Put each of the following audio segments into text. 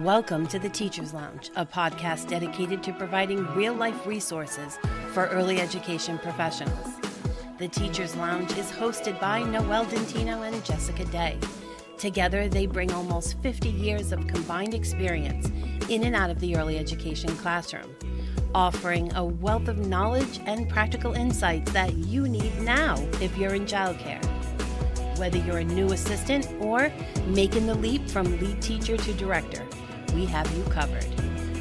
Welcome to the Teacher's Lounge, a podcast dedicated to providing real life resources for early education professionals. The Teacher's Lounge is hosted by Noelle Dentino and Jessica Day. Together, they bring almost 50 years of combined experience in and out of the early education classroom, offering a wealth of knowledge and practical insights that you need now if you're in childcare. Whether you're a new assistant or making the leap from lead teacher to director, we have you covered.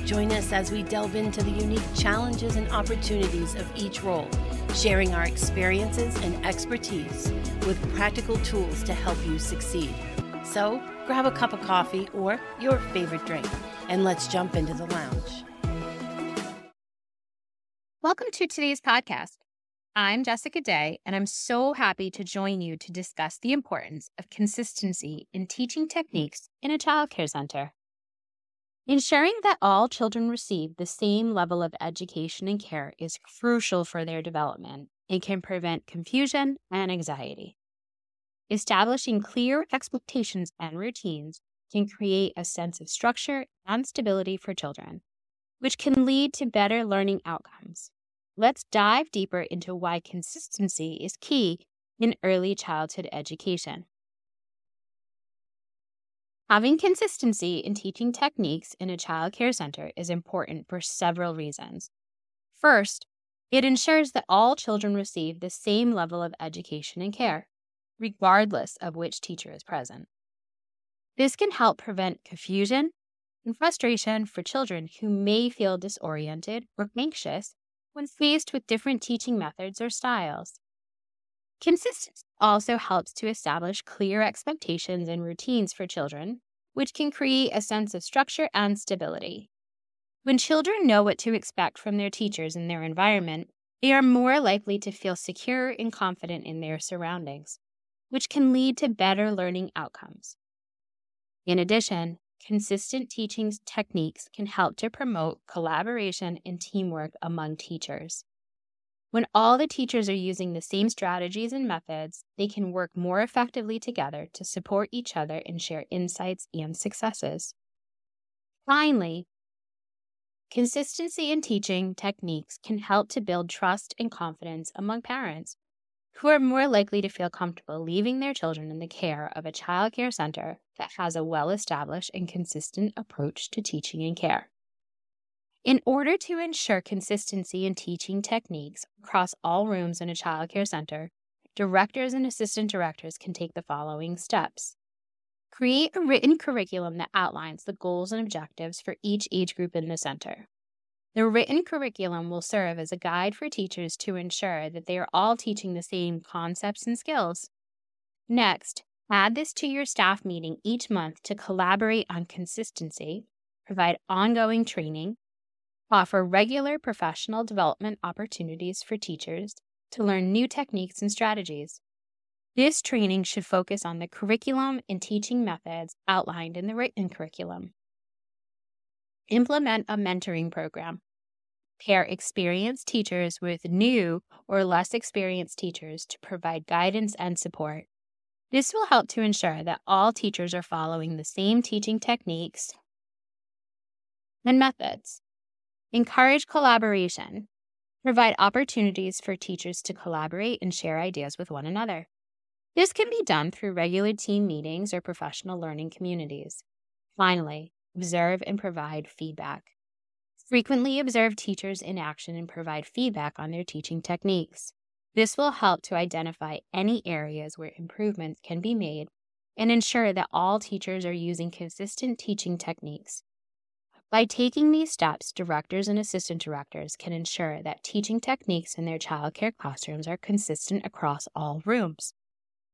Join us as we delve into the unique challenges and opportunities of each role, sharing our experiences and expertise with practical tools to help you succeed. So, grab a cup of coffee or your favorite drink, and let's jump into the lounge. Welcome to today's podcast. I'm Jessica Day, and I'm so happy to join you to discuss the importance of consistency in teaching techniques in a childcare center. Ensuring that all children receive the same level of education and care is crucial for their development and can prevent confusion and anxiety. Establishing clear expectations and routines can create a sense of structure and stability for children, which can lead to better learning outcomes. Let's dive deeper into why consistency is key in early childhood education. Having consistency in teaching techniques in a child care center is important for several reasons. First, it ensures that all children receive the same level of education and care, regardless of which teacher is present. This can help prevent confusion and frustration for children who may feel disoriented or anxious when faced with different teaching methods or styles. Consistency also helps to establish clear expectations and routines for children, which can create a sense of structure and stability. When children know what to expect from their teachers and their environment, they are more likely to feel secure and confident in their surroundings, which can lead to better learning outcomes. In addition, consistent teaching techniques can help to promote collaboration and teamwork among teachers. When all the teachers are using the same strategies and methods, they can work more effectively together to support each other and share insights and successes. Finally, consistency in teaching techniques can help to build trust and confidence among parents who are more likely to feel comfortable leaving their children in the care of a child care center that has a well established and consistent approach to teaching and care. In order to ensure consistency in teaching techniques across all rooms in a child care center, directors and assistant directors can take the following steps. Create a written curriculum that outlines the goals and objectives for each age group in the center. The written curriculum will serve as a guide for teachers to ensure that they are all teaching the same concepts and skills. Next, add this to your staff meeting each month to collaborate on consistency, provide ongoing training, offer regular professional development opportunities for teachers to learn new techniques and strategies. This training should focus on the curriculum and teaching methods outlined in the written curriculum. Implement a mentoring program. Pair experienced teachers with new or less experienced teachers to provide guidance and support. This will help to ensure that all teachers are following the same teaching techniques and methods. Encourage collaboration. Provide opportunities for teachers to collaborate and share ideas with one another. This can be done through regular team meetings or professional learning communities. Finally, observe and provide feedback. Frequently observe teachers in action and provide feedback on their teaching techniques. This will help to identify any areas where improvements can be made and ensure that all teachers are using consistent teaching techniques by taking these steps, directors and assistant directors can ensure that teaching techniques in their childcare classrooms are consistent across all rooms,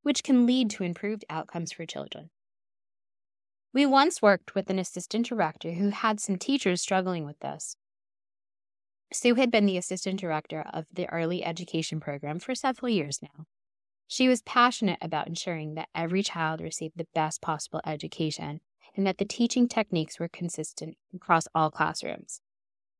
which can lead to improved outcomes for children. We once worked with an assistant director who had some teachers struggling with this. Sue had been the assistant director of the early education program for several years now. She was passionate about ensuring that every child received the best possible education and that the teaching techniques were consistent across all classrooms.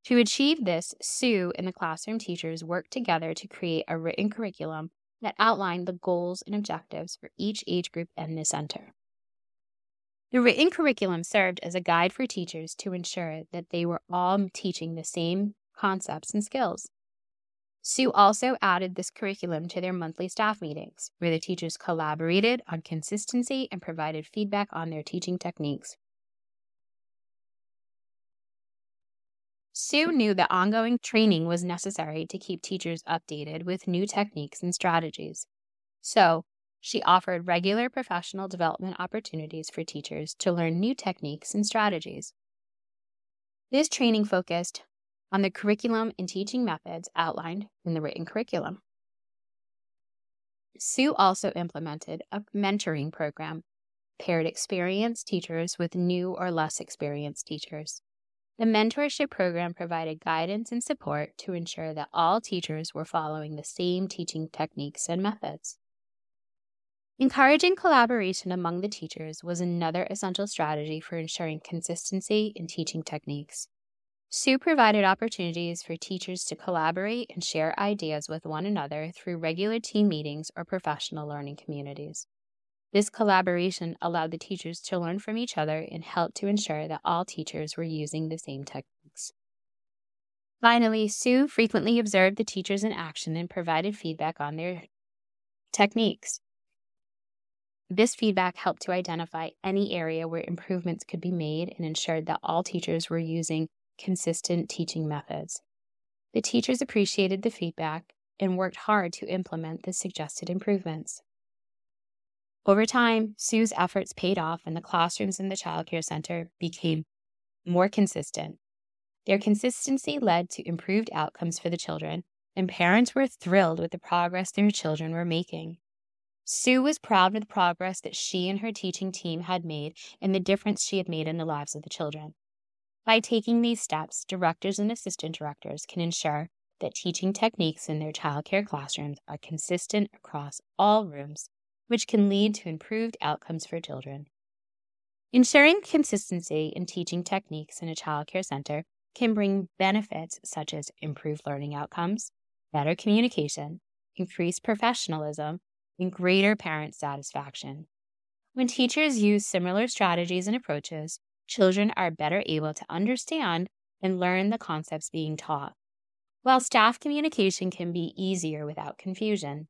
To achieve this, Sue and the classroom teachers worked together to create a written curriculum that outlined the goals and objectives for each age group in the center. The written curriculum served as a guide for teachers to ensure that they were all teaching the same concepts and skills. Sue also added this curriculum to their monthly staff meetings, where the teachers collaborated on consistency and provided feedback on their teaching techniques. Sue knew that ongoing training was necessary to keep teachers updated with new techniques and strategies. So, she offered regular professional development opportunities for teachers to learn new techniques and strategies. This training focused on the curriculum and teaching methods outlined in the written curriculum. Sue also implemented a mentoring program, paired experienced teachers with new or less experienced teachers. The mentorship program provided guidance and support to ensure that all teachers were following the same teaching techniques and methods. Encouraging collaboration among the teachers was another essential strategy for ensuring consistency in teaching techniques. Sue provided opportunities for teachers to collaborate and share ideas with one another through regular team meetings or professional learning communities. This collaboration allowed the teachers to learn from each other and helped to ensure that all teachers were using the same techniques. Finally, Sue frequently observed the teachers in action and provided feedback on their techniques. This feedback helped to identify any area where improvements could be made and ensured that all teachers were using consistent teaching methods. The teachers appreciated the feedback and worked hard to implement the suggested improvements. Over time, Sue's efforts paid off and the classrooms in the Child Care Center became more consistent. Their consistency led to improved outcomes for the children, and parents were thrilled with the progress their children were making. Sue was proud of the progress that she and her teaching team had made and the difference she had made in the lives of the children. By taking these steps, directors and assistant directors can ensure that teaching techniques in their childcare classrooms are consistent across all rooms, which can lead to improved outcomes for children. Ensuring consistency in teaching techniques in a childcare center can bring benefits such as improved learning outcomes, better communication, increased professionalism, and greater parent satisfaction. When teachers use similar strategies and approaches, children are better able to understand and learn the concepts being taught, while staff communication can be easier without confusion.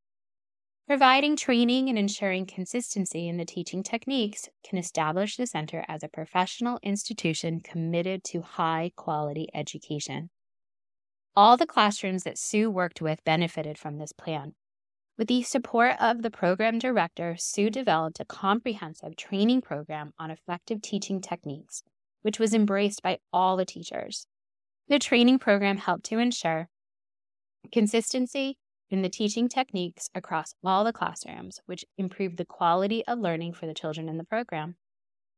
Providing training and ensuring consistency in the teaching techniques can establish the center as a professional institution committed to high quality education. All the classrooms that Sue worked with benefited from this plan, with the support of the program director, Sue developed a comprehensive training program on effective teaching techniques, which was embraced by all the teachers. The training program helped to ensure consistency in the teaching techniques across all the classrooms, which improved the quality of learning for the children in the program.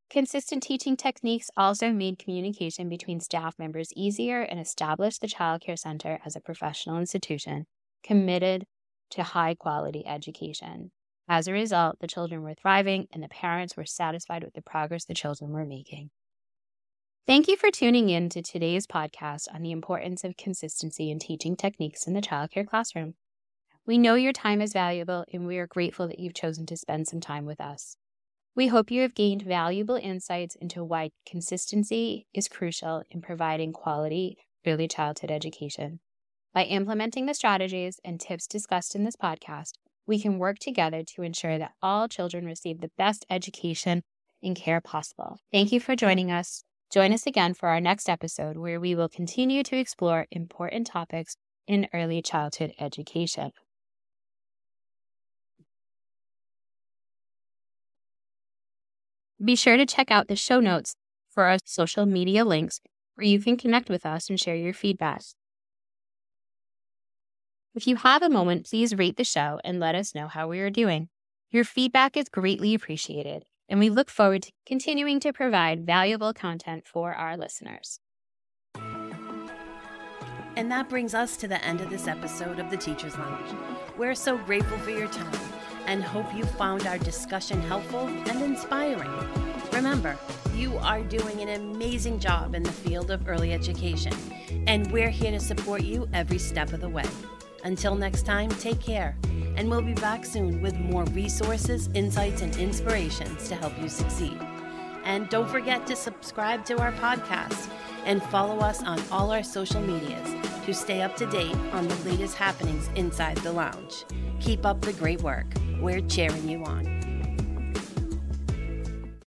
Consistent teaching techniques also made communication between staff members easier and established the Child Care Center as a professional institution committed to high quality education. As a result, the children were thriving and the parents were satisfied with the progress the children were making. Thank you for tuning in to today's podcast on the importance of consistency in teaching techniques in the childcare classroom. We know your time is valuable and we are grateful that you've chosen to spend some time with us. We hope you have gained valuable insights into why consistency is crucial in providing quality early childhood education. By implementing the strategies and tips discussed in this podcast, we can work together to ensure that all children receive the best education and care possible. Thank you for joining us. Join us again for our next episode where we will continue to explore important topics in early childhood education. Be sure to check out the show notes for our social media links where you can connect with us and share your feedback. If you have a moment, please rate the show and let us know how we are doing. Your feedback is greatly appreciated, and we look forward to continuing to provide valuable content for our listeners. And that brings us to the end of this episode of the Teacher's Lounge. We're so grateful for your time and hope you found our discussion helpful and inspiring. Remember, you are doing an amazing job in the field of early education, and we're here to support you every step of the way. Until next time, take care, and we'll be back soon with more resources, insights, and inspirations to help you succeed. And Don't forget to subscribe to our podcast and follow us on all our social medias to stay up to date on the latest happenings inside the lounge. Keep up the great work. We're cheering you on.